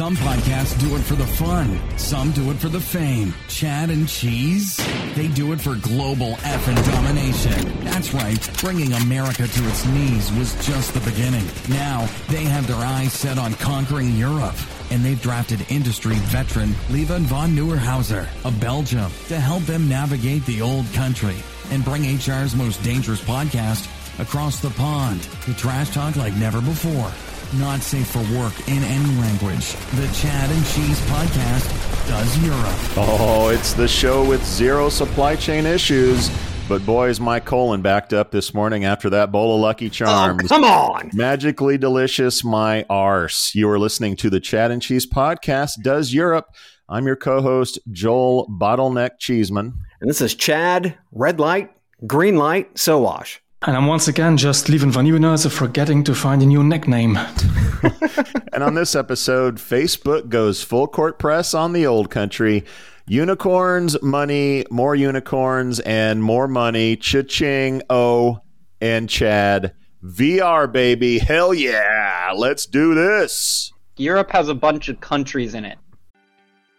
Some podcasts do it for the fun. Some do it for the fame. Chad and Cheese? They do it for global effing domination. That's right. Bringing America to its knees was just the beginning. Now, they have their eyes set on conquering Europe. And they've drafted industry veteran Lieven van Nieuwenhuizen of Belgium to help them navigate the old country and bring HR's most dangerous podcast across the pond to trash talk like never before. Not safe for work in any language. The Chad and Cheese Podcast does Europe. Oh, it's the show with zero supply chain issues. But boy, is my colon backed up this morning after that bowl of Lucky oh, Charms. Oh, come on. Magically delicious, my arse. You are listening to the Chad and Cheese Podcast Does Europe. I'm your co host, Joel Bottleneck Cheeseman. And this is Chad, red light, green light, Sowash. And I'm once again just Lieven van Nieuwenhuizen forgetting to find a new nickname. and on this episode, Facebook goes full court press on the old country. Unicorns, money, more unicorns, and more money. Cha-ching, oh, and Chad. VR, baby. Hell yeah. Let's do this. Europe has a bunch of countries in it.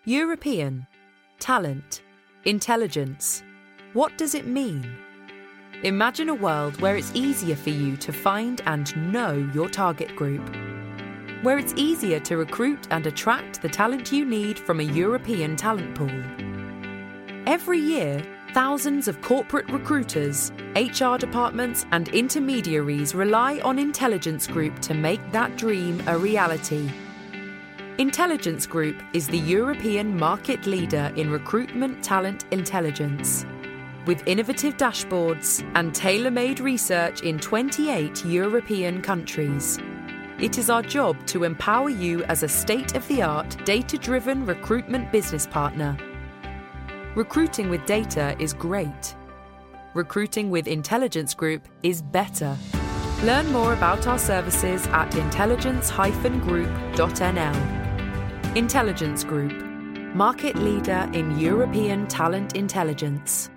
European. Talent. Intelligence. What does it mean? Imagine a world where it's easier for you to find and know your target group. Where it's easier to recruit and attract the talent you need from a European talent pool. Every year, thousands of corporate recruiters, HR departments, and intermediaries rely on Intelligence Group to make that dream a reality. Intelligence Group is the European market leader in recruitment talent intelligence with innovative dashboards and tailor made research in 28 European countries. It is our job to empower you as a state of the art, data driven recruitment business partner. Recruiting with data is great. Recruiting with Intelligence Group is better. Learn more about our services at intelligence group.nl. Intelligence Group, market leader in European talent intelligence.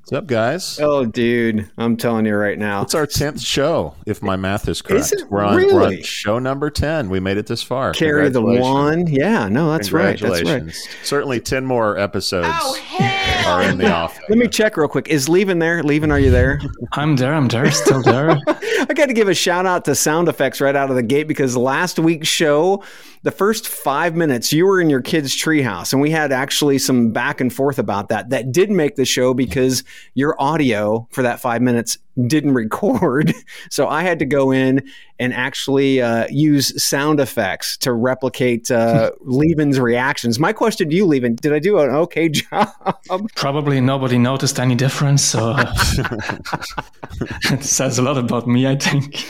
What's up, guys? Oh, dude, I'm telling you right now. It's our 10th show, if my math is correct. Is it we're, on, really? we're on show number 10. We made it this far. Carry the one. Yeah, no, that's right. That's right. Certainly 10 more episodes oh, are in the offing. Let me check real quick. Is Lieven there? Lieven, are you there? I'm there, I'm there, still there. I got to give a shout out to sound effects right out of the gate because last week's show, the first five minutes, you were in your kid's treehouse, and we had actually some back and forth about that. That did make the show because your audio for that five minutes didn't record. So I had to go in and actually uh, use sound effects to replicate uh, Lieven's reactions. My question to you, Lieven, did I do an okay job? Probably nobody noticed any difference, so it says a lot about me, I think.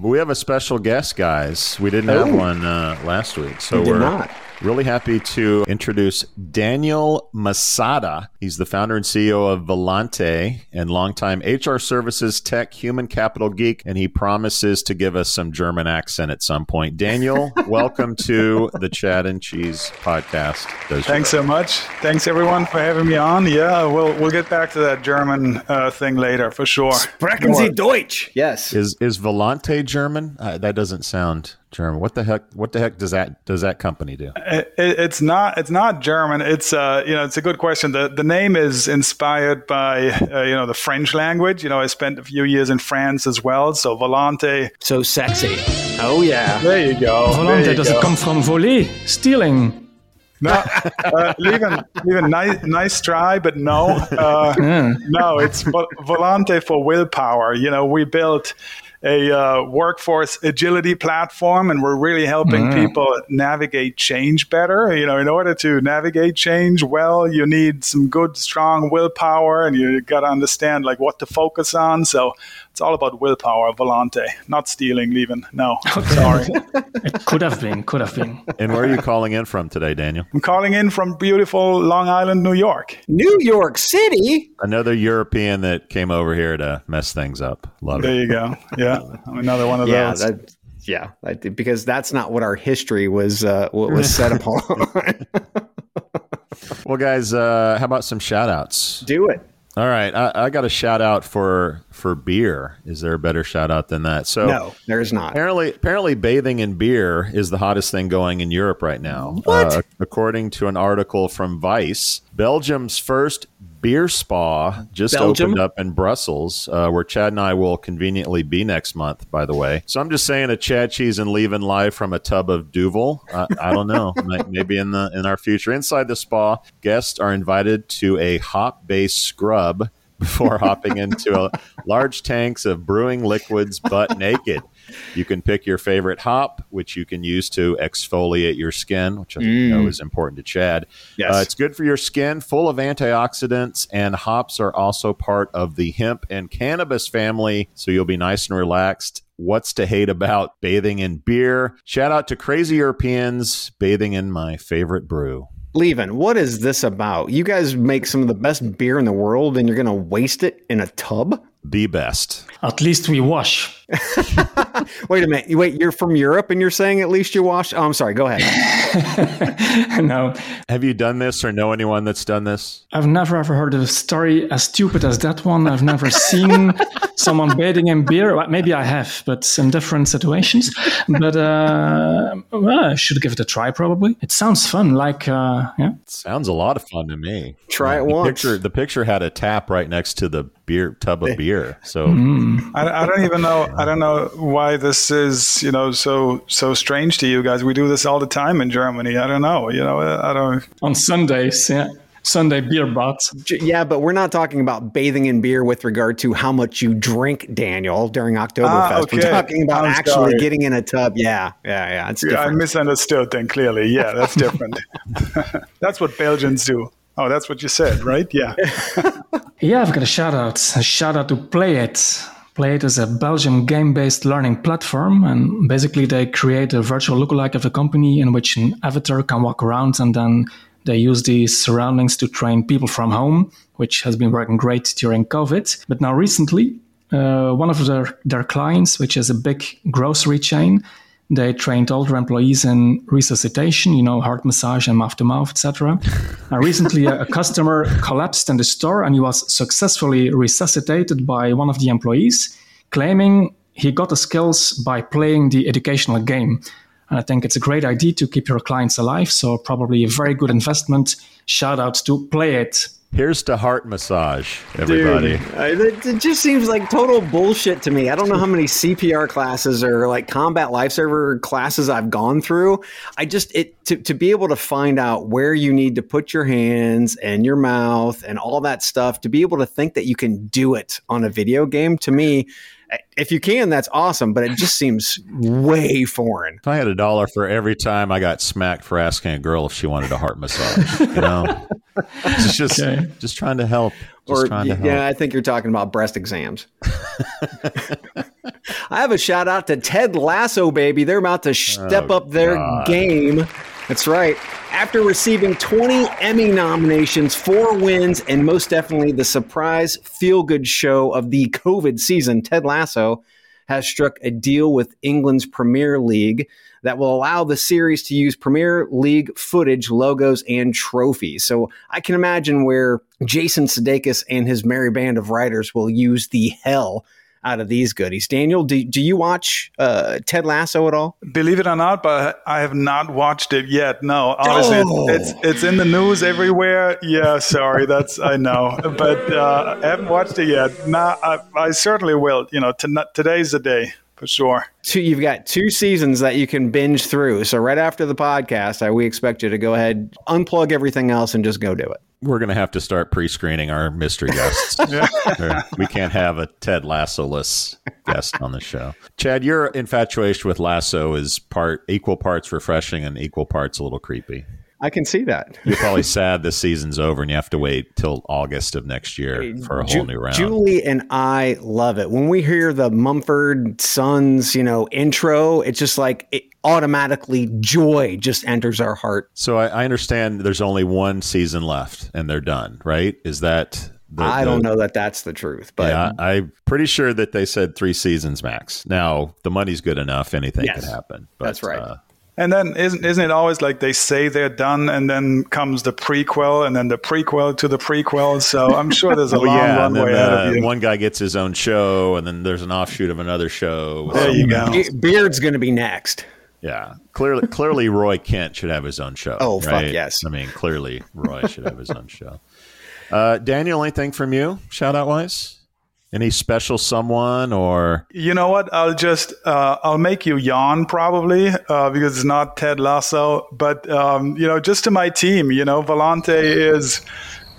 We have a special guest, guys. We didn't have Oh. one uh, last week, so We we're not. Really happy to introduce Daniel Masada. He's the founder and CEO of Volante and longtime HR services tech human capital geek, and he promises to give us some German accent at some point. Daniel, welcome to the Chad and Cheese podcast. Does Thanks so much. Thanks everyone for having me on. Yeah, we'll we'll get back to that German uh, thing later for sure. Sprechen Sie Deutsch? Yes. Is is Volante German? Uh, that doesn't sound German. What the heck? What the heck does that does that company do? It, it- it's not it's not German. It's uh you know it's a good question. The the name is inspired by uh, you know the French language. You know I spent a few years in France as well. So Volante. So sexy. Oh, yeah. There you go. Volante, you does go. it come from voler, stealing? No, uh, even even nice nice try, but no, uh, no. It's vo- Volante for willpower. You know, we built a uh, workforce agility platform, and we're really helping people navigate change better. You know, in order to navigate change well, you need some good, strong willpower, and you got to understand like what to focus on. So. It's all about willpower, volante, not stealing, Lieven. No, Okay. sorry. It could have been, could have been. And where are you calling in from today, Daniel? I'm calling in from beautiful Long Island, New York. New York City. Another European that came over here to mess things up. Love There it. There you go. Yeah, another one of Yeah, those. that, yeah, I did- because that's not what our history was uh, what was set upon. Well, guys, uh, how about some shout outs? Do it. All right. I, I got a shout out for for beer. Is there a better shout out than that? So No, there's not. Apparently, apparently, bathing in beer is the hottest thing going in Europe right now. What? Uh, according to an article from Vice, Belgium's first beer spa just Belgium? opened up in Brussels, uh, where Chad and I will conveniently be next month. By the way, so I'm just saying a Chad cheese and Lieven live from a tub of Duvel. I, I don't know. Maybe in the in our future, inside the spa, guests are invited to a hop based scrub before hopping into a large tanks of brewing liquids butt naked. You can pick your favorite hop, which you can use to exfoliate your skin, which I know is important to Chad. Yes. Uh, it's good for your skin, full of antioxidants, and hops are also part of the hemp and cannabis family, so you'll be nice and relaxed. What's to hate about bathing in beer? Shout out to crazy Europeans bathing in my favorite brew. Lieven. What is this about? You guys make some of the best beer in the world, and you're going to waste it in a tub? The best. At least we wash. Wait a minute. Wait, you're from Europe, and you're saying at least you wash? Oh, I'm sorry. Go ahead. no, Have you done this or know anyone that's done this? I've never ever heard of a story as stupid as that one. I've never seen someone bathing in beer. Well, maybe I have, but in different situations. But uh, well, I should give it a try. Probably. It sounds fun. Like uh, yeah. Sounds a lot of fun to me. Try it the once. Picture, the picture had a tap right next to the beer tub of beer. So I, I don't even know. I don't know why this is, you know, so so strange to you guys. We do this all the time in Germany. I don't know. You know, I don't. On Sundays, yeah. Sunday beer bath. Yeah, but we're not talking about bathing in beer with regard to how much you drink, Daniel, during Oktoberfest. Ah, We're talking about I'm actually sorry. getting in a tub. Yeah, yeah, yeah. It's I different. misunderstood. Then clearly, yeah, that's different. that's what Belgians do. Oh, that's what you said, right? Yeah. Yeah, I've got a shout out. A shout out to Play It. Play It is a Belgian game based learning platform. And basically, they create a virtual lookalike of a company in which an avatar can walk around and then they use these surroundings to train people from home, which has been working great during COVID. But now, recently, uh, one of their, their clients, which is a big grocery chain, they trained older employees in resuscitation, you know, heart massage and mouth to mouth, etc. And recently, a, a customer collapsed in the store and he was successfully resuscitated by one of the employees, claiming he got the skills by playing the educational game. And I think it's a great idea to keep your clients alive. So, probably a very good investment. Shout out to Play It. Here's to heart massage, everybody. Dude, I- it, it just seems like total bullshit to me. I don't know how many CPR classes or like combat lifesaver classes I've gone through. I just it to, to be able to find out where you need to put your hands and your mouth and all that stuff to be able to think that you can do it on a video game to me eh, if you can that's awesome but it just seems way foreign If I had a dollar for every time I got smacked for asking a girl if she wanted a heart massage, you know, just Okay. just trying to help. Just or trying to help. yeah, I think you're talking about breast exams. I have a shout out to Ted Lasso, baby. They're about to step Oh, up their God. game. That's right. After receiving 20 Emmy nominations, four wins, and most definitely the surprise feel good show of the COVID season, Ted Lasso has struck a deal with England's Premier League that will allow the series to use Premier League footage, logos, and trophies. So I can imagine where Jason Sudeikis and his merry band of writers will use the hell out of these goodies. Daniel, do, do you watch uh, Ted Lasso at all? Believe it or not, but I have not watched it yet. No, honestly, Oh. it's, it's it's in the news everywhere. Yeah, sorry, that's I know, but uh, I haven't watched it yet. Nah, I, I certainly will. You know, to, today's the day for sure. Two, you've got two seasons that you can binge through. So right after the podcast, I, we expect you to go ahead, unplug everything else, and just go do it. We're going to have to start pre-screening our mystery guests. Or we can't have a Ted Lasso-less guest on the show. Chad, your infatuation with Lasso is part equal parts refreshing and equal parts a little creepy. I can see that. You're probably sad this season's over and you have to wait till August of next year for a whole Ju- new round. Julie and I love it. When we hear the Mumford Sons, you know, intro, it's just like it automatically joy just enters our heart. so I, I understand there's only one season left and they're done, right? Is that the, I don't know that that's the truth, but yeah, I'm pretty sure that they said three seasons max. Now the money's good enough; anything Yes, can happen. But, that's right. uh, And then isn't isn't it always like they say they're done, and then comes the prequel, and then the prequel to the prequel? So I'm sure there's a well, long yeah, and then runway ahead of uh, you. one guy gets his own show, and then there's an offshoot of another show. There you go. else. Be- Beard's going to be next. Yeah, clearly, clearly, Roy Kent should have his own show. Oh, fuck yes. I mean, clearly, Roy should have his own show. Uh, Daniel, anything from you, shout out wise? Any special someone or You know what? I'll just uh, I'll make you yawn probably uh, because it's not Ted Lasso, but um, you know, just to my team. You know, Volante is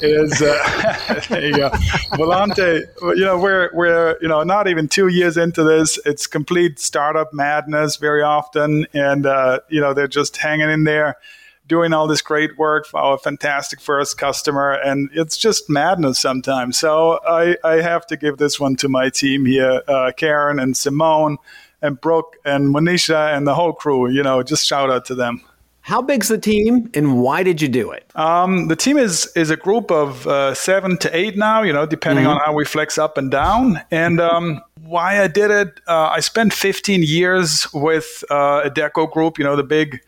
is uh, there you go. Volante. You know, we're we're you know not even two years into this. It's complete startup madness very often, and uh, you know they're just hanging in there. Doing all this great work for our fantastic first customer, and it's just madness sometimes. So I, I have to give this one to my team here, uh, Karen and Simone, and Brooke and Monisha and the whole crew. You know, just shout out to them. How big's the team and why did you do it? Um, the team is is a group of uh, seven to eight now. You know, depending on how we flex up and down. And um, why I did it, uh, I spent 15 years with uh, Adecco group. You know, the big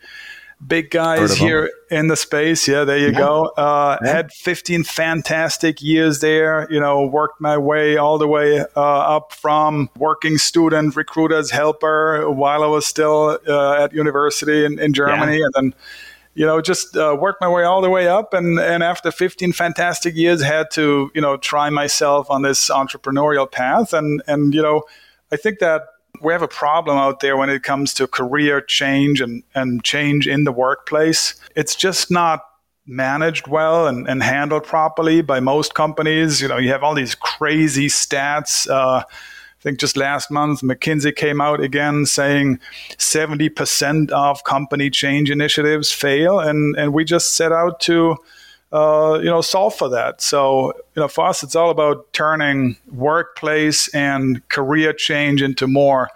big guys here in the space. Yeah, there you go. Uh, Had 15 fantastic years there. You know, worked my way all the way uh, up from working student, recruiters, helper while I was still uh, at university in, in Germany, and then you know, just uh, worked my way all the way up. And, and after 15 fantastic years, had to, you know, try myself on this entrepreneurial path. And, and, you know, I think that we have a problem out there when it comes to career change and, and change in the workplace. It's just not managed well and, and handled properly by most companies. You know, you have all these crazy stats. Uh, I think just last month, McKinsey came out again saying 70% of company change initiatives fail. And, and we just set out to, uh, you know, solve for that. So, you know, for us, it's all about turning workplace and career change into more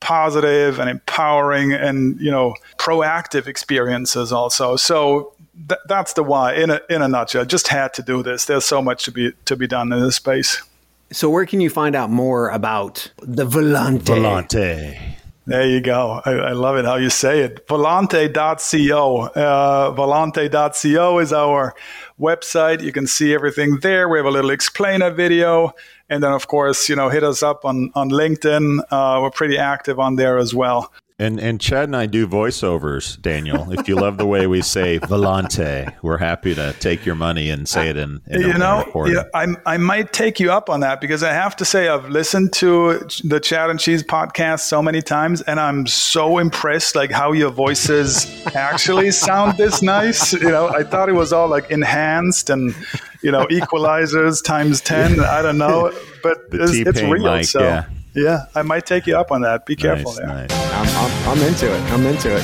positive and empowering and, you know, proactive experiences also. So th- that's the why in a, in a nutshell. Just had to do this. There's so much to be, to be done in this space. So where can you find out more about the Volante? Volante? There you go. I, I love it how you say it. Volante.co. Uh, Volante.co is our website. You can see everything there. We have a little explainer video. And then, of course, you know, hit us up on, on LinkedIn. Uh, we're pretty active on there as well. And and Chad and I do voiceovers, Daniel. If you love the way we say Volante, we're happy to take your money and say it in, in you know, recording. yeah, I, I might take you up on that because I have to say I've listened to the Chad and Cheese podcast so many times, and I'm so impressed like how your voices actually sound this nice. You know, I thought it was all like enhanced and you know equalizers times ten. I don't know, but The it's, it's real. mic, so yeah. Yeah, I might take you up on that. Be careful nice, there. nice. I'm, I'm, I'm into it. I'm into it.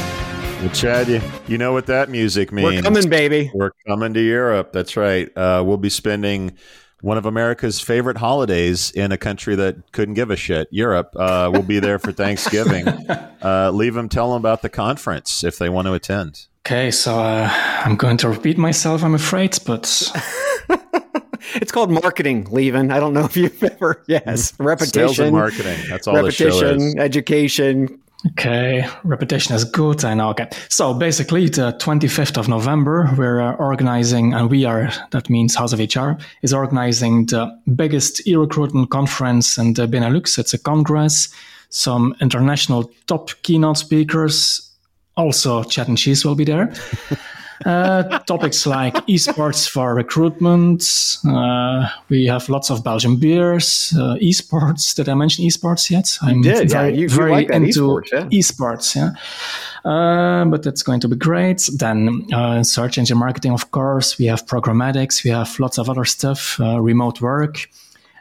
Well, Chad, you, you know what that music means. We're coming, baby. We're coming to Europe. That's right. Uh, we'll be spending one of America's favorite holidays in a country that couldn't give a shit, Europe. Uh, we'll be there for Thanksgiving. Uh, Lieven, tell them about the conference if they want to attend. Okay, so uh, I'm going to repeat myself, I'm afraid, but It's called marketing, Lieven. I don't know if you've ever, yes, repetition. Sales and marketing. That's all the show repetition, is. education. Okay, repetition is good. I know. Okay, so basically, the 25th of November, we're uh, organizing, and we are, that means House of HR, is organizing the biggest e recruitment conference in the Benelux. It's a congress, some international top keynote speakers. Also, Chad and Cheese will be there. Uh, topics like esports for recruitment. Uh, we have lots of Belgian beers. Uh, esports. Did I mention esports yet? I'm did, very, You- you very like into esports, yeah. esports. Yeah. Uh, but that's going to be great. Then uh, search engine marketing, of course. We have programmatics. We have lots of other stuff. Uh, remote work,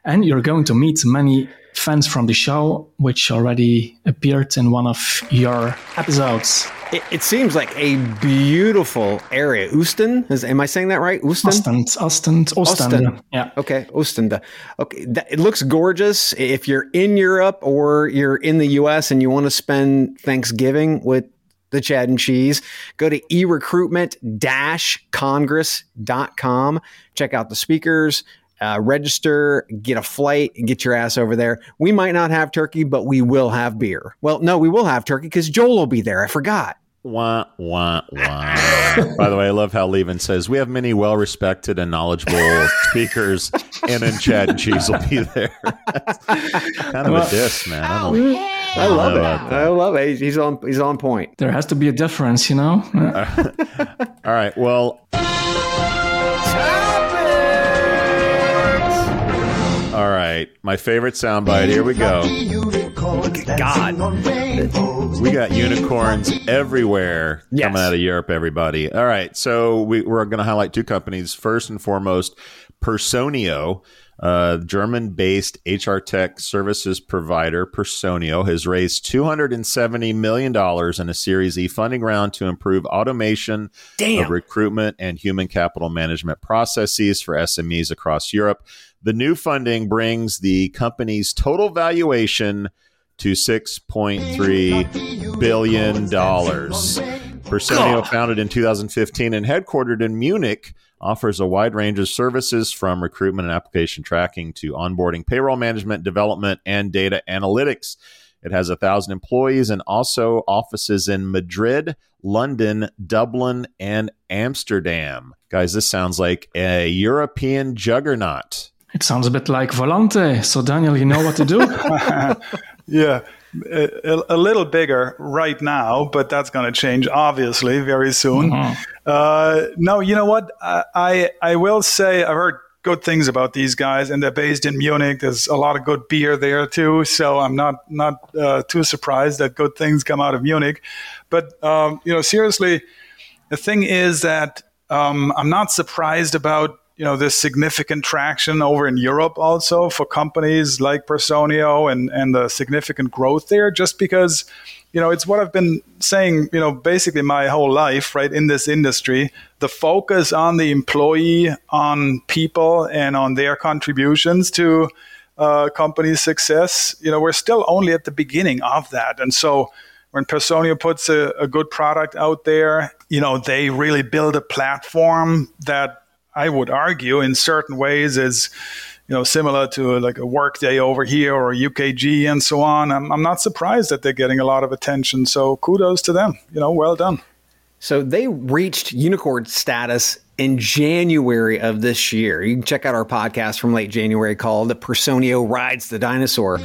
and you're going to meet many fans from the show, which already appeared in one of your episodes. It, it seems like a beautiful area. Oostin, is, am I saying that right? Oostin? Ostend, Ostend, Ostend. Yeah. Okay, Ostend. Okay, that, it looks gorgeous. If you're in Europe or you're in the U.S. and you want to spend Thanksgiving with the Chad and Cheese. Go to erecruitment-congress.com. Check out the speakers, uh, register, get a flight, and get your ass over there. We might not have turkey, but we will have beer. Well, no, we will have turkey because Joel will be there. I forgot. Wah, wah, wah. By the way, I love how Lieven says we have many well respected and knowledgeable speakers, and then Chad and Cheese will be there. kind of a diss, man. I, don't, I love it. I love it. He's on. He's on point. There has to be a difference, you know. All right. Well. All right, my favorite soundbite. Here we go. God, we got unicorns everywhere Yes. coming out of Europe. Everybody. All right, so we, we're going to highlight two companies. First and foremost, Personio, uh, German-based HR tech services provider. Personio has raised 270 million dollars in a Series E funding round to improve automation Damn. of recruitment and human capital management processes for SMEs across Europe. The new funding brings the company's total valuation to $6.3 billion. Personio, founded in 2015 and headquartered in Munich, offers a wide range of services from recruitment and application tracking to onboarding, payroll management, development, and data analytics. It has a thousand employees and also offices in Madrid, London, Dublin, and Amsterdam. Guys, this sounds like a European juggernaut. It sounds a bit like Volante. So, Daniel, you know what to do? Yeah, a, a little bigger right now, but that's going to change obviously very soon. Uh, no, you know what? I, I I will say I've heard good things about these guys, and they're based in Munich. There's a lot of good beer there too, so I'm not not uh, too surprised that good things come out of Munich. But um, you know, seriously, the thing is that um, I'm not surprised about you know this significant traction over in Europe also for companies like Personio and and the significant growth there, just because you know it's what I've been saying you know basically my whole life right in this industry. The focus on the employee on people and on their contributions to uh, company's success you know we're still only at the beginning of that. And so when Personio puts a, a good product out there, you know, they really build a platform that I would argue in certain ways is, you know, similar to like a Workday over here or UKG and so on. I'm, I'm not surprised that they're getting a lot of attention. So kudos to them. You know, well done. So they reached unicorn status in January of this year. You can check out our podcast from late January called The Personio Rides the Dinosaur.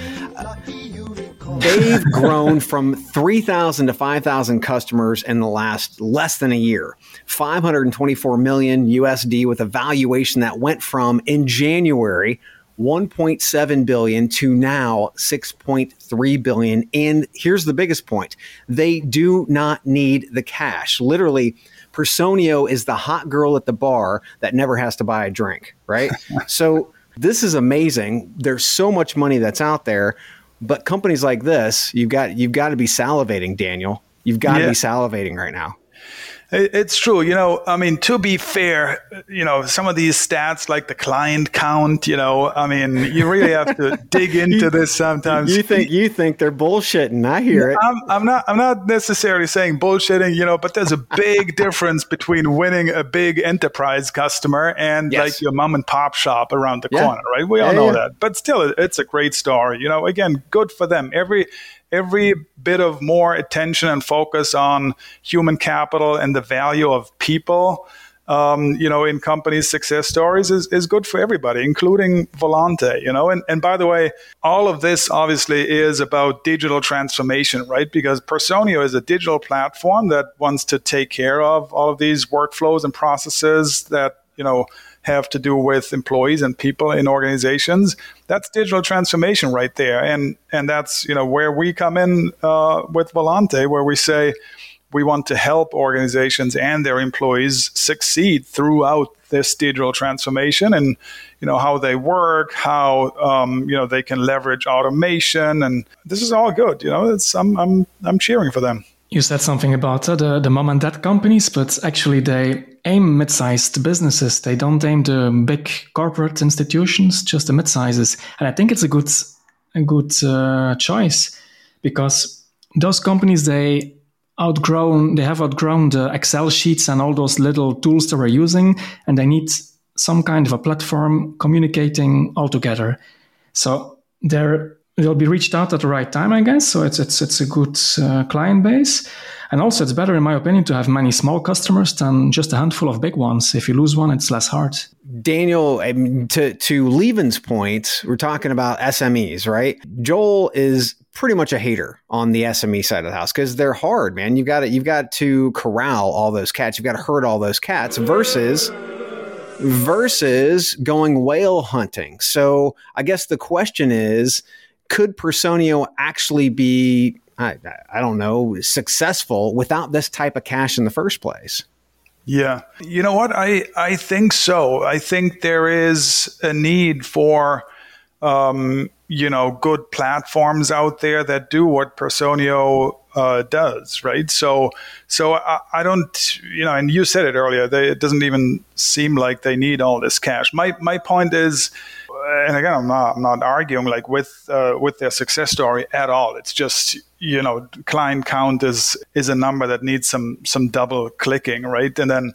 They've grown from 3,000 to 5,000 customers in the last less than a year. 524 million USD with a valuation that went from in January 1.7 billion to now 6.3 billion and here's the biggest point they do not need the cash literally personio is the hot girl at the bar that never has to buy a drink right? So this is amazing. There's so much money that's out there but companies like this you've got you've got to be salivating daniel. You've got to Yeah. be salivating right now It's true. You know, I mean, to be fair, you know, some of these stats like the client count, you know, I mean, you really have to dig into this sometimes. you think you think they're bullshitting i hear it I'm, I'm not I'm not necessarily saying bullshitting, you know, but there's a big difference between winning a big enterprise customer and Yes. like your mom and pop shop around the Yeah. corner, right? We all Yeah, know yeah. that. But still it's a great story. You know, again, good for them. Every every bit of more attention and focus on human capital and the value of people um, you know, in companies' success stories is, is good for everybody, including Volante, you know. And, and by the way, all of this obviously is about digital transformation, right? Because Personio is a digital platform that wants to take care of all of these workflows and processes that, you know, have to do with employees and people in organizations. That's digital transformation right there. And, and that's, you know, where we come in uh, with Volante, where we say, we want to help organizations and their employees succeed throughout this digital transformation and you know how they work how um, you know they can leverage automation and this is all good you know it's i'm i'm, I'm cheering for them you said something about uh, the, the mom and dad companies, but actually they aim mid-sized businesses. They don't aim the big corporate institutions, just the mid-sizes. And I think it's a good a good uh, choice because those companies they outgrown they have outgrown the Excel sheets and all those little tools they were using, and they need some kind of a platform communicating all together. So they're they'll be reached out at the right time, I guess. So it's it's it's a good uh, client base, and also it's better, in my opinion, to have many small customers than just a handful of big ones. If you lose one, it's less hard. Daniel, to to Lieven's point, we're talking about SMEs, right? Joel is pretty much a hater on the SME side of the house because they're hard, man. You've got to you've got to corral all those cats. You've got to herd all those cats versus versus going whale hunting. So I guess the question is could Personio actually be, I, I don't know, successful without this type of cash in the first place? Yeah. You know what? I, I think so. I think there is a need for, um, you know, good platforms out there that do what Personio uh, does, right? So, so I, I, don't, you know, and you said it earlier. They, it doesn't even seem like they need all this cash. My my point is, and again, I'm not I'm not arguing like with uh, with their success story at all. It's just you know, client count is is a number that needs some some double clicking, right? And then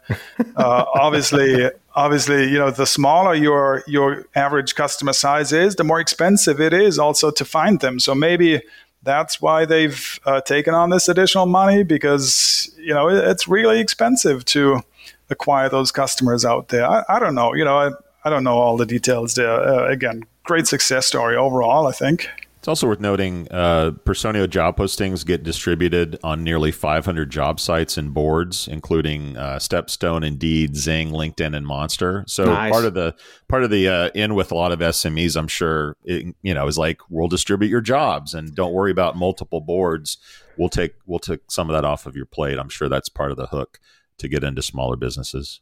uh, obviously obviously you know the smaller your your average customer size is, the more expensive it is also to find them. So maybe that's why they've uh, taken on this additional money because you know it's really expensive to acquire those customers out there. I, I don't know, you know. I, I don't know all the details there. Uh, again, great success story overall, I think. It's also worth noting uh, Personio job postings get distributed on nearly 500 job sites and boards, including uh, Stepstone, Indeed, Xing, LinkedIn, and Monster. So nice. part of the part of the uh, in with a lot of SMEs, I'm sure, it, you know, is like we'll distribute your jobs and don't worry about multiple boards. We'll take we'll take some of that off of your plate. I'm sure that's part of the hook to get into smaller businesses.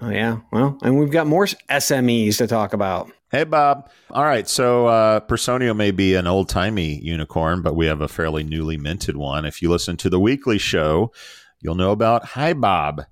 Oh yeah, well, and we've got more SMEs to talk about. Hey Bob. All right, so uh, Personio may be an old timey unicorn, but we have a fairly newly minted one. If you listen to the weekly show, you'll know about HiBob.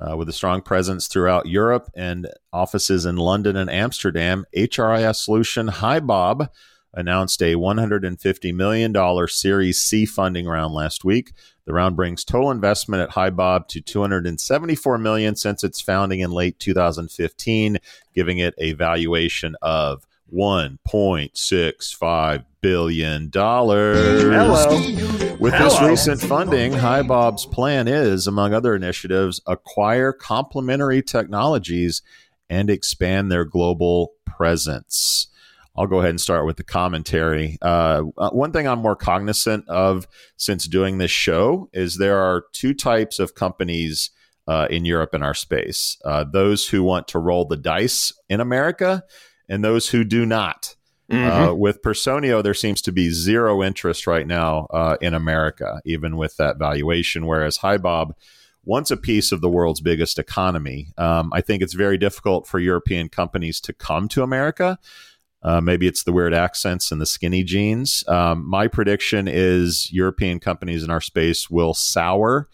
Uh, with a strong presence throughout Europe and offices in London and Amsterdam, HRIS solution HiBob announced a $150 million Series C funding round last week. The round brings total investment at HiBob to 274 million since its founding in late 2015, giving it a valuation of 1.65 billion dollars. Hello. With Hello. this recent funding, HiBob's plan is, among other initiatives, acquire complementary technologies and expand their global presence. I'll go ahead and start with the commentary. Uh, uh, one thing I'm more cognizant of since doing this show is there are two types of companies uh, in Europe in our space uh, those who want to roll the dice in America and those who do not. Mm-hmm. Uh, with Personio, there seems to be zero interest right now uh, in America, even with that valuation. Whereas HiBob wants a piece of the world's biggest economy. Um, I think it's very difficult for European companies to come to America uh, maybe it's the weird accents and the skinny jeans. Um, my prediction is European companies in our space will sour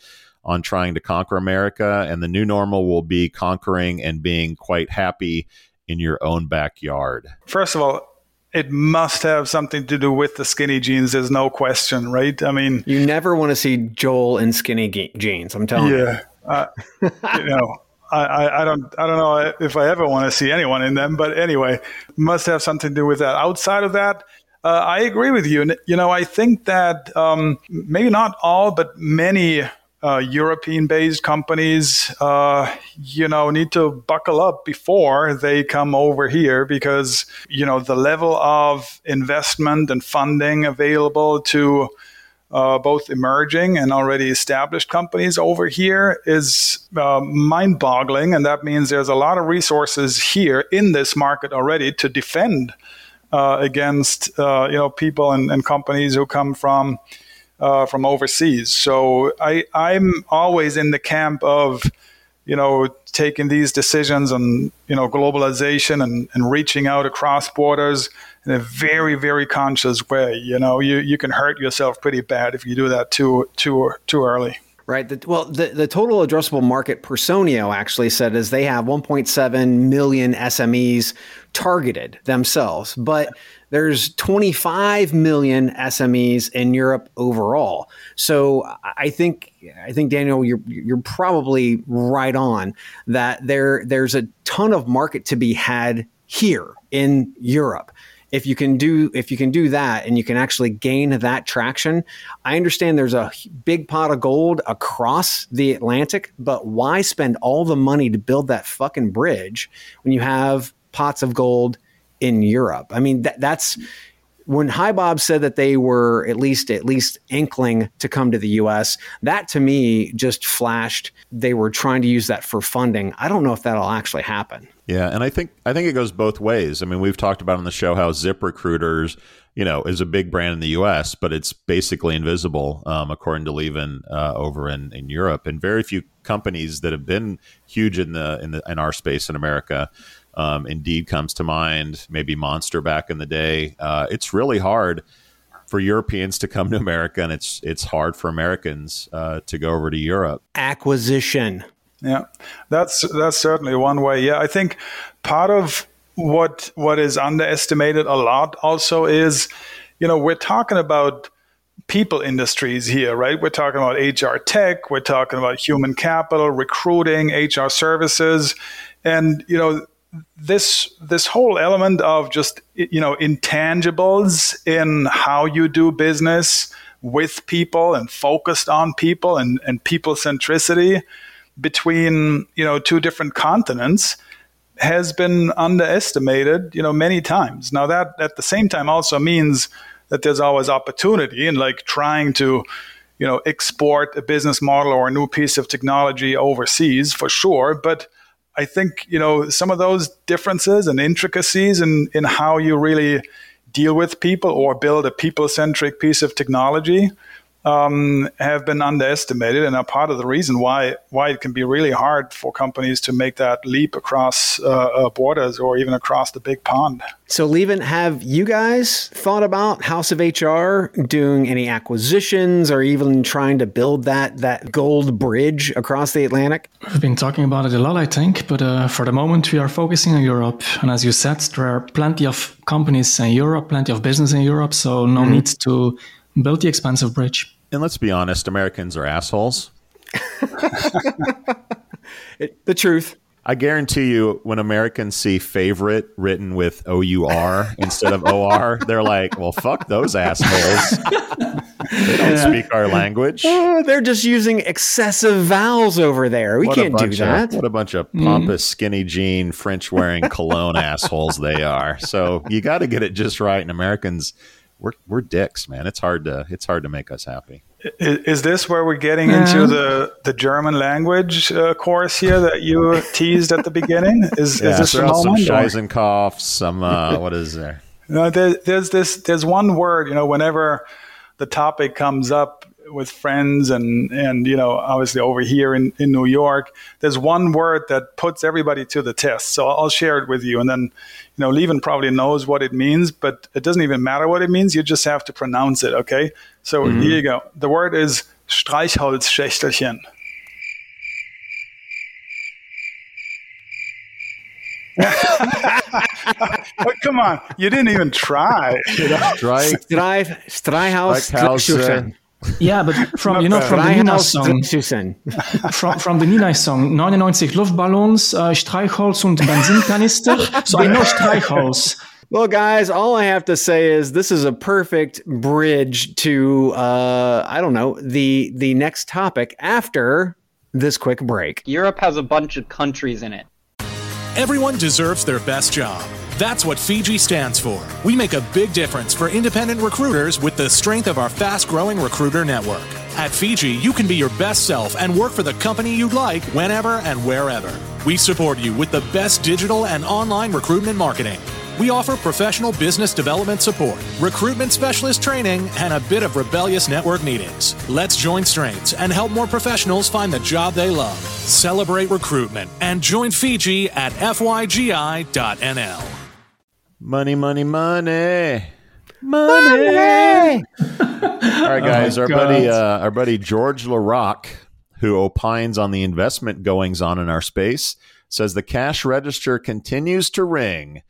on trying to conquer America, and the new normal will be conquering and being quite happy in your own backyard. First of all, it must have something to do with the skinny jeans. There's no question, right? I mean, you never want to see Joel in skinny jeans. I'm telling yeah, you. Yeah, uh, you know. I, I, don't I don't know if I ever want to see anyone in them, but anyway, must have something to do with that. Outside of that, uh, I agree with you. You know, I think that um, maybe not all, but many uh, European-based companies, uh, you know, need to buckle up before they come over here because you know the level of investment and funding available to uh, both emerging and already established companies over here is uh, mind boggling. And that means there's a lot of resources here in this market already to defend uh, against uh, you know people and, and, companies who come from uh, from overseas. So I, I'm always in the camp of, you know, taking these decisions on, you know, globalization and, and reaching out across borders in a very, very conscious way. You know, you, you can hurt yourself pretty bad if you do that too, too, too early. Right. The, well, the, the total addressable market Personio actually said is they have 1.7 million SMEs targeted themselves, but there's 25 million SMEs in Europe overall. So I think I think Daniel, you're you're probably right on that there there's a ton of market to be had here in Europe if you can do if you can do that and you can actually gain that traction i understand there's a big pot of gold across the atlantic but why spend all the money to build that fucking bridge when you have pots of gold in europe? I mean that, that's when HiBob said that they were at least at least inkling to come to the US, that to me just flashed they were trying to use that for funding. I don't know if that'll actually happen. Yeah, and I think I think it goes both ways. I mean, we've talked about on the show how Zip Recruiters, you know, is a big brand in the U.S., but it's basically invisible, um, according to Lieven uh, over in, in Europe, and very few companies that have been huge in the in the in our space in America. Um, Indeed comes to mind, maybe Monster back in the day. Uh, it's really hard for Europeans to come to America, and it's it's hard for Americans uh, to go over to Europe. Acquisition. Yeah, that's that's certainly one way. Yeah, I think part of what what is underestimated a lot also is, you know, we're talking about people industries here, right? We're talking about HR tech, we're talking about human capital, recruiting, HR services, and you know, this this whole element of just you know intangibles in how you do business with people and focused on people and, and people centricity between you know two different continents has been underestimated you know many times. Now that at the same time also means that there's always opportunity in like trying to you know export a business model or a new piece of technology overseas for sure but i think you know some of those differences and intricacies in in how you really deal with people or build a people centric piece of technology um, have been underestimated and are part of the reason why why it can be really hard for companies to make that leap across uh, uh, borders or even across the big pond. So, Lieven, have you guys thought about House of HR doing any acquisitions or even trying to build that that gold bridge across the Atlantic? We've been talking about it a lot, I think, but uh, for the moment we are focusing on Europe. And as you said, there are plenty of companies in Europe, plenty of business in Europe, so no mm-hmm. need to build the expensive bridge and let's be honest, Americans are assholes. it, the truth. I guarantee you, when Americans see favorite written with O U R instead of O R, they're like, well, fuck those assholes. they don't speak our language. Oh, they're just using excessive vowels over there. We what can't do that. Of, what a bunch of mm-hmm. pompous, mm. skinny jean, French wearing cologne assholes they are. So you got to get it just right. And Americans, we're, we're dicks, man. It's hard to, it's hard to make us happy. Is, this where we're getting into the, the German language uh, course here that you teased at the beginning? Is, yeah, is this so some Scheisenkopf, some uh, what is there? No, there, there's this. There's one word. You know, whenever the topic comes up with friends and and you know obviously over here in, in New York there's one word that puts everybody to the test so I'll share it with you and then you know Lieven probably knows what it means but it doesn't even matter what it means you just have to pronounce it okay so mm-hmm. here you go the word is Streichholzschächtelchen come on, you didn't even try. You know? Streich, Streichhaus, yeah, but from you know from the Nena song, from, from the Nena song, 99 Luftballons, uh, Streichholz und Benzinkanister. So I know Streichholz. Well, guys, all I have to say is this is a perfect bridge to uh, I don't know the the next topic after this quick break. Europe has a bunch of countries in it. Everyone deserves their best job. That's what Fygi stands for. We make a big difference for independent recruiters with the strength of our fast growing recruiter network. At Fygi, you can be your best self and work for the company you'd like whenever and wherever. We support you with the best digital and online recruitment marketing. We offer professional business development support, recruitment specialist training, and a bit of rebellious network meetings. Let's join strengths and help more professionals find the job they love. Celebrate recruitment and join Fygi at fygi.nl. Money, money, money. Money. All right, guys. Oh our God. buddy, uh, our buddy George LaRocque, who opines on the investment goings on in our space, says the cash register continues to ring.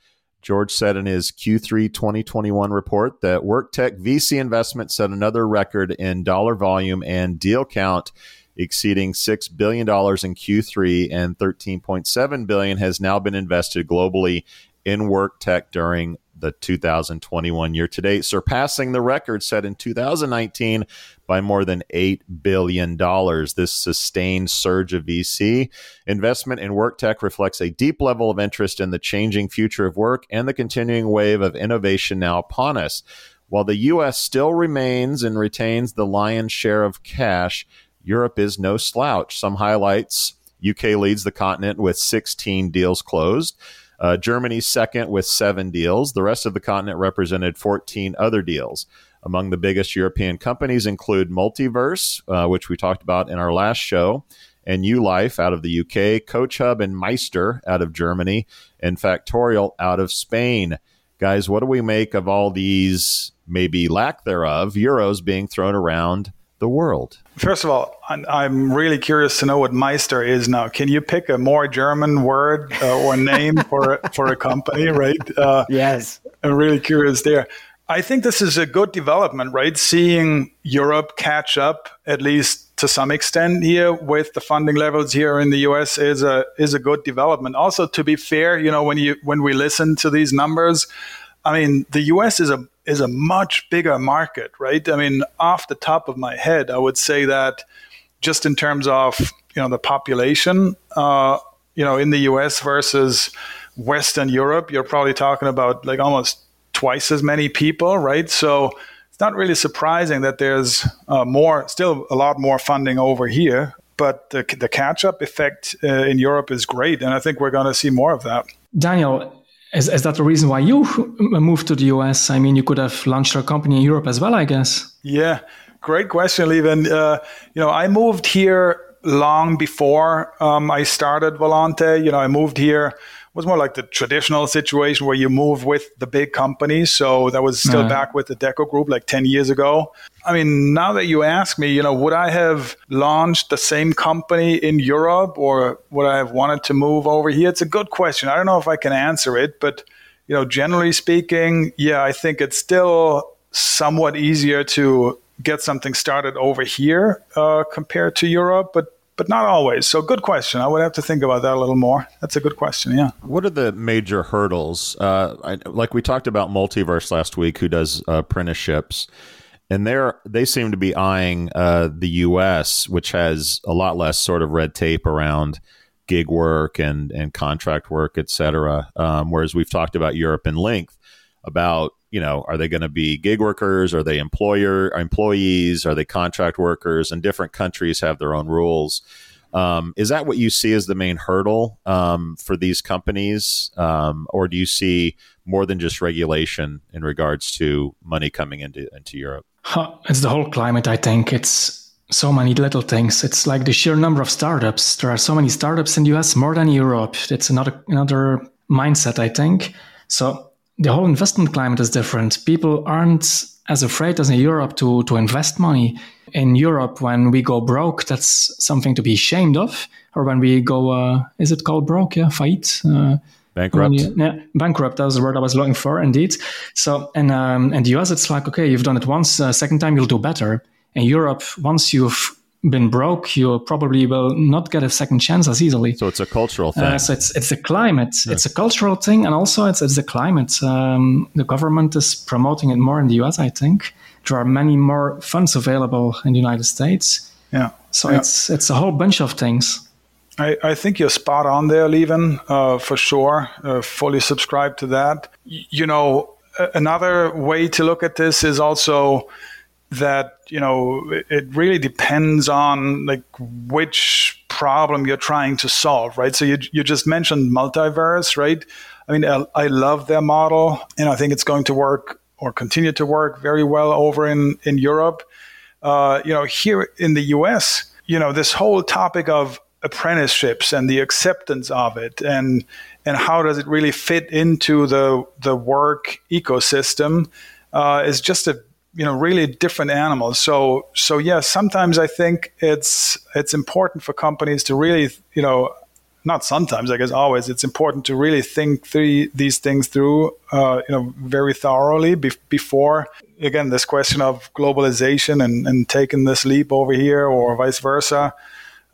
George said in his Q3 2021 report that WorkTech VC investment set another record in dollar volume and deal count, exceeding six billion dollars in Q3, and 13.7 billion has now been invested globally in work tech during the 2021 year to date, surpassing the record set in 2019 by more than $8 billion. This sustained surge of VC investment in work tech reflects a deep level of interest in the changing future of work and the continuing wave of innovation now upon us. While the U.S. still remains and retains the lion's share of cash, Europe is no slouch. Some highlights UK leads the continent with 16 deals closed. Uh, Germany's second with seven deals. The rest of the continent represented 14 other deals. Among the biggest European companies include Multiverse, uh, which we talked about in our last show, and YuLife out of the UK, CoachHub and Meister out of Germany, and Factorial out of Spain. Guys, what do we make of all these, maybe lack thereof, euros being thrown around the world? First of all, I'm- I'm really curious to know what Meister is now. Can you pick a more German word uh, or name for for a company, right? Uh, Yes. I'm really curious there. I think this is a good development, right? Seeing Europe catch up at least to some extent here with the funding levels here in the US is a is a good development. Also, to be fair, you know, when you when we listen to these numbers, I mean, the US is a is a much bigger market, right? I mean, off the top of my head, I would say that just in terms of you know the population, uh, you know, in the US versus Western Europe, you're probably talking about like almost twice as many people, right? So it's not really surprising that there's uh, more, still a lot more funding over here. But the, the catch up effect uh, in Europe is great. And I think we're going to see more of that. Daniel, is, is that the reason why you moved to the US? I mean, you could have launched your company in Europe as well, I guess. Yeah, great question, Lieven. Uh, you know, I moved here long before um, I started Volante. You know, I moved here was more like the traditional situation where you move with the big companies. So that was still Yeah. back with the Adecco Group like 10 years ago. I mean, now that you ask me, you know, would I have launched the same company in Europe or would I have wanted to move over here? It's a good question. I don't know if I can answer it, but you know, generally speaking, yeah, I think it's still somewhat easier to get something started over here uh, compared to Europe, but but not always. So, good question. I would have to think about that a little more. That's a good question. Yeah. What are the major hurdles? Uh, I, like we talked about Multiverse last week, who does uh, apprenticeships, and they're they seem to be eyeing uh, the U.S., which has a lot less sort of red tape around gig work and and contract work, et cetera. Um, whereas we've talked about Europe in length about you know are they going to be gig workers are they employer employees are they contract workers and different countries have their own rules um, is that what you see as the main hurdle um, for these companies um, or do you see more than just regulation in regards to money coming into into europe It's the whole climate, I think. It's so many little things. It's like the sheer number of startups. There are so many startups in the US, more than Europe. It's another another mindset, I think. So the whole investment climate is different. People aren't as afraid as in Europe to to invest money. In Europe, when we go broke, that's something to be ashamed of. Or when we go, uh, is it called broke? Yeah, fight. Uh, bankrupt you- yeah, bankrupt. That was the word I was looking for, indeed. So, in um, in the US, it's like okay, you've done it once. Uh, second time, you'll do better. In Europe, once you've been broke, you probably will not get a second chance as easily. so it's a cultural thing Uh, so it's it's a climate, it's a cultural thing, and also it's it's a climate. Um, the government is promoting it more in the US. I think there are many more funds available in the United States. Yeah. So Yeah. it's it's a whole bunch of things. I, I think you're spot on there, Lieven, uh, for sure. Uh, fully subscribe to that. Y- you know, a- another way to look at this is also that you know it- really depends on like which problem you're trying to solve, right? So you you just mentioned multiverse, right? I mean, I, I love their model, and I think it's going to work or continue to work very well over in in Europe. Uh, you know, here in the U.S., you know, this whole topic of apprenticeships and the acceptance of it, and and how does it really fit into the the work ecosystem, uh, is just a you know really different animals so so yeah sometimes i think it's it's important for companies to really you know not sometimes i guess always it's important to really think through these things through uh, you know very thoroughly be- before again this question of globalization and, and taking this leap over here or vice versa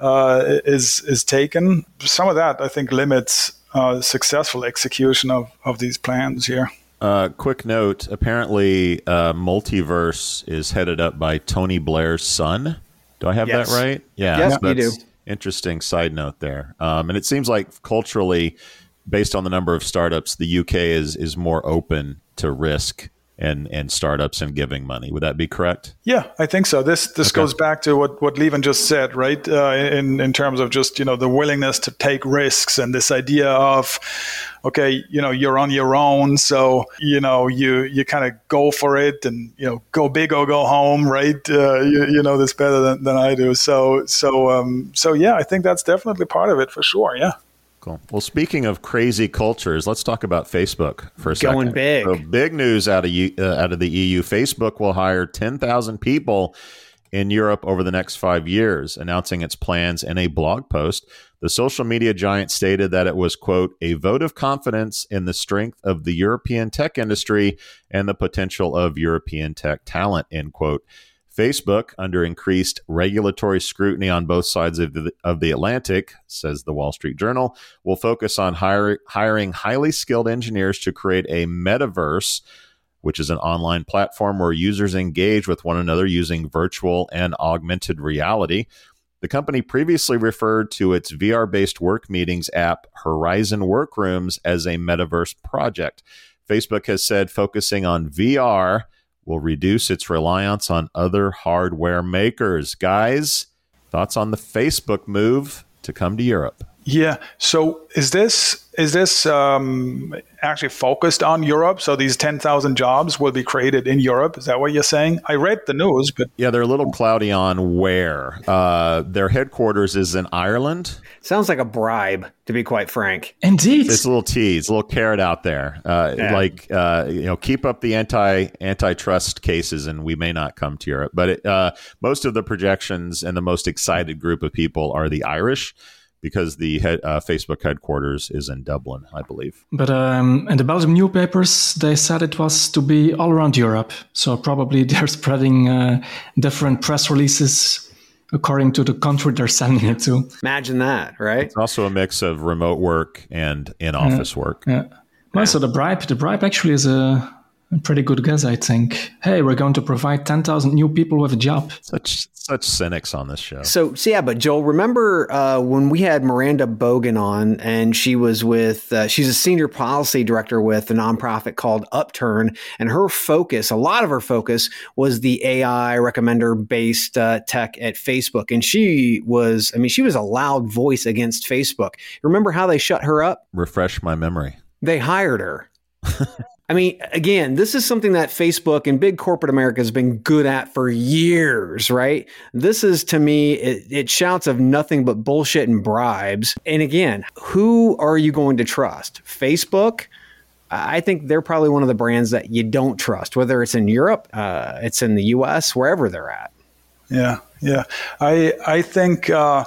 uh, is is taken. Some of that i think limits uh, successful execution of, of these plans here uh, quick note: Apparently, uh, multiverse is headed up by Tony Blair's son. Do I have Yes. that right? Yeah, Yes, so you do. Interesting side note there. Um, and it seems like culturally, based on the number of startups, the UK is is more open to risk and and startups and giving money. Would that be correct? Yeah, I think so. This this goes back to what what Lieven just said, right? Uh, in in terms of just you know the willingness to take risks and this idea of, okay, you know, you're on your own, so you know you you kind of go for it and you know go big or go home, right? Uh, you, you know this better than, than I do. So so um, so yeah, I think that's definitely part of it for sure. Yeah. Cool. Well, speaking of crazy cultures, let's talk about Facebook for a Going second. big. So big news out of U- uh, out of the EU. Facebook will hire ten thousand people in Europe over the next five years, announcing its plans in a blog post. The social media giant stated that it was quote a vote of confidence in the strength of the European tech industry and the potential of European tech talent. End quote. Facebook, under increased regulatory scrutiny on both sides of the, of the Atlantic, says the Wall Street Journal, will focus on hire, hiring highly skilled engineers to create a metaverse, which is an online platform where users engage with one another using virtual and augmented reality. The company previously referred to its VR based work meetings app, Horizon Workrooms, as a metaverse project. Facebook has said focusing on VR will reduce its reliance on other hardware makers. Guys, thoughts on the Facebook move to come to Europe? Yeah. So is this is this um, actually focused on Europe? So these ten thousand jobs will be created in Europe. Is that what you're saying? I read the news, but Yeah, they're a little cloudy on where. Uh, their headquarters is in Ireland. Sounds like a bribe, to be quite frank. Indeed. It's a little tease, a little carrot out there. Uh, Yeah. Like uh, you know, keep up the anti antitrust cases, and we may not come to Europe. But it, uh, most of the projections and the most excited group of people are the Irish, because the head, uh, Facebook headquarters is in Dublin, I believe. But um, in the Belgium newspapers, they said it was to be all around Europe. So probably they're spreading uh, different press releases according to the country they're sending it to. Imagine that, right? It's also a mix of remote work and in office work. Yeah. Well, so the bribe, the bribe actually is a, a pretty good guess, I think. Hey, we're going to provide 10,000 new people with a job. Such such cynics on this show. So, so yeah, but Joel, remember uh, when we had Miranda Bogen on, and she was with, uh, she's a senior policy director with a nonprofit called Upturn, and her focus, a lot of her focus, was the AI recommender based uh, tech at Facebook, and she was, I mean, she was a loud voice against Facebook. Remember how they shut her up? Refresh my memory. They hired her. I mean, again, this is something that Facebook and big corporate America has been good at for years, right? This is to me, it, it shouts of nothing but bullshit and bribes. And again, who are you going to trust? Facebook? I think they're probably one of the brands that you don't trust, whether it's in Europe, uh, it's in the US, wherever they're at. Yeah, yeah. I I think uh,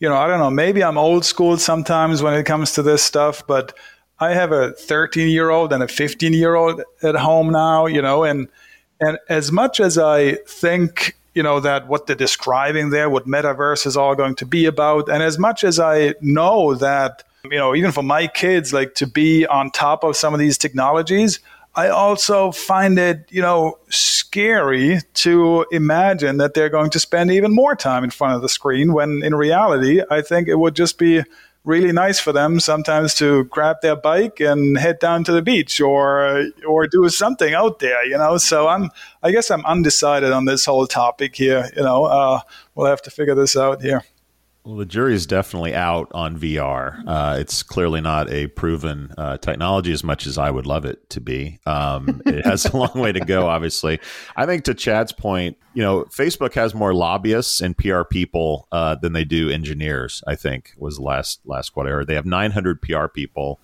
you know I don't know. Maybe I'm old school sometimes when it comes to this stuff, but I have a 13 year old and a 15 year old at home now. You know, and and as much as I think you know that what they're describing there, what metaverse is all going to be about, and as much as I know that you know even for my kids like to be on top of some of these technologies. I also find it, you know, scary to imagine that they're going to spend even more time in front of the screen when in reality, I think it would just be really nice for them sometimes to grab their bike and head down to the beach or or do something out there, you know. So I'm I guess I'm undecided on this whole topic here, you know. Uh, we'll have to figure this out here. Well, the jury is definitely out on VR. Uh, it's clearly not a proven uh, technology as much as I would love it to be. Um, it has a long way to go, obviously. I think to Chad's point, you know, Facebook has more lobbyists and PR people uh, than they do engineers. I think was the last last quote I heard. They have 900 PR people.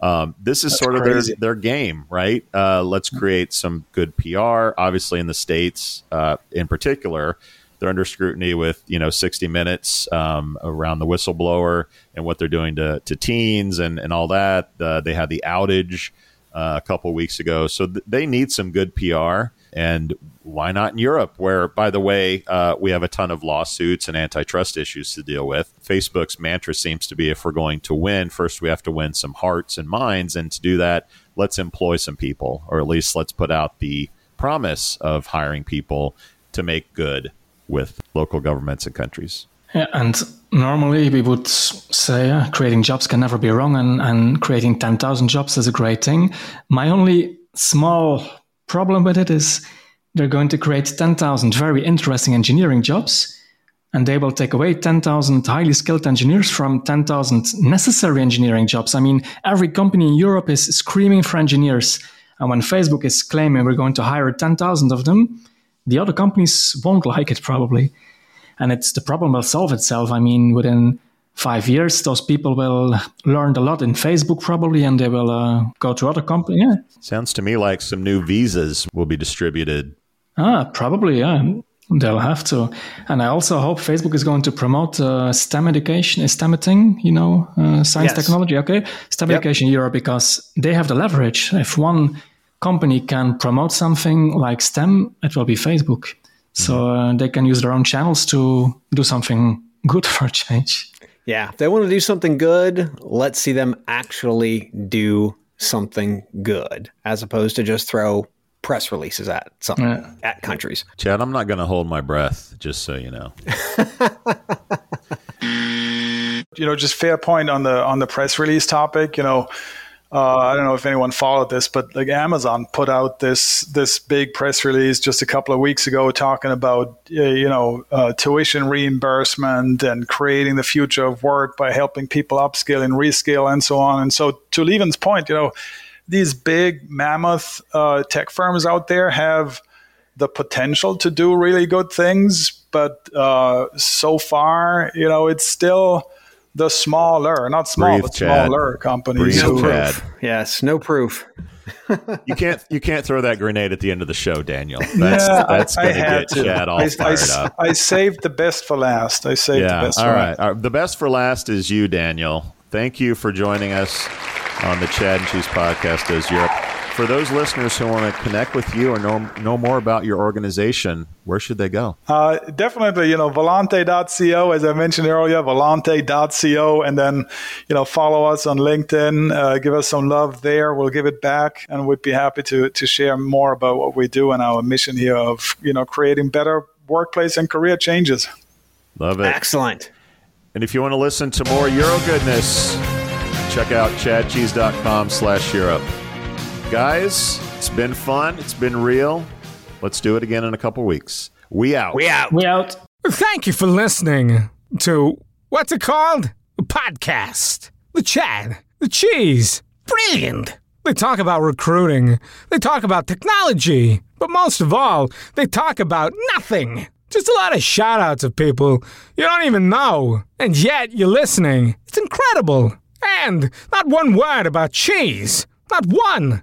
Um, this is That's sort of their their game, right? Uh, let's create some good PR. Obviously, in the states, uh, in particular, they're under scrutiny with you know 60 Minutes um, around the whistleblower and what they're doing to to teens and and all that. Uh, they had the outage uh, a couple weeks ago, so th- they need some good PR. And why not in Europe, where, by the way, uh, we have a ton of lawsuits and antitrust issues to deal with? Facebook's mantra seems to be if we're going to win, first we have to win some hearts and minds. And to do that, let's employ some people, or at least let's put out the promise of hiring people to make good with local governments and countries. Yeah, and normally we would say uh, creating jobs can never be wrong, and, and creating 10,000 jobs is a great thing. My only small problem with it is they're going to create 10,000 very interesting engineering jobs, and they will take away 10,000 highly skilled engineers from 10,000 necessary engineering jobs. I mean, every company in Europe is screaming for engineers. And when Facebook is claiming we're going to hire 10,000 of them, the other companies won't like it probably and it's the problem will solve itself. I mean, within five years, those people will learn a lot in Facebook probably, and they will uh, go to other companies. Yeah, Sounds to me like some new visas will be distributed. ah, probably. Yeah, they'll have to. And I also hope Facebook is going to promote uh, STEM education, is STEM a thing? You know, uh, science, Yes. technology. Okay, STEM Yep. education in Europe because they have the leverage. If one company can promote something like STEM, it will be Facebook. So uh, they can use their own channels to do something good for a change. Yeah, if they want to do something good, let's see them actually do something good, as opposed to just throw press releases at something Yeah. at countries. Chad, I'm not going to hold my breath, just so you know. you know, just fair point on the on the press release topic. You know, uh, I don't know if anyone followed this, but like Amazon put out this this big press release just a couple of weeks ago talking about you know uh, tuition reimbursement and creating the future of work by helping people upskill and reskill and so on. And so, to Lieven's point, you know, these big mammoth uh, tech firms out there have the potential to do really good things, but uh, so far, you know, it's still the smaller, not small, Breathe, but Chad. smaller companies. Breathe, who- Chad. Yes, no proof. You can't you can't throw that grenade at the end of the show, Daniel. That's Yeah, that's I- I going to had get to. Chad all I, I, up. I saved the best for last. I saved the best All for right. last. All right. The best for last is you, Daniel. Thank you for joining us on the Chad and Cheese podcast as Europe. For those listeners who want to connect with you or know know more about your organization, where should they go? Uh, definitely, you know, volante.co, as I mentioned earlier, volante.co, and then, you know, follow us on LinkedIn, uh, give us some love there. We'll give it back, and we'd be happy to, to share more about what we do and our mission here of, you know, creating better workplace and career changes. Love it. Excellent. And if you want to listen to more Euro goodness, check out chadcheese.com slash Europe. Guys, it's been fun. It's been real. Let's do it again in a couple weeks. We out. We out. We out. Thank you for listening to what's it called? A podcast. The Chad, the Cheese. Brilliant. They talk about recruiting. They talk about technology. But most of all, they talk about nothing. Just a lot of shout outs of people you don't even know. And yet you're listening. It's incredible. And not one word about cheese. Not one.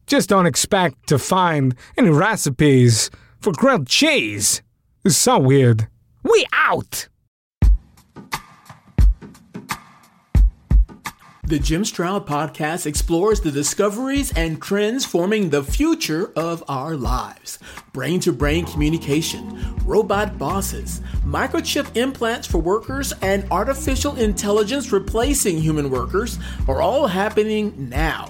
Just don't expect to find any recipes for grilled cheese. It's so weird. We out! The Jim Stroud podcast explores the discoveries and trends forming the future of our lives. Brain to brain communication, robot bosses, microchip implants for workers, and artificial intelligence replacing human workers are all happening now.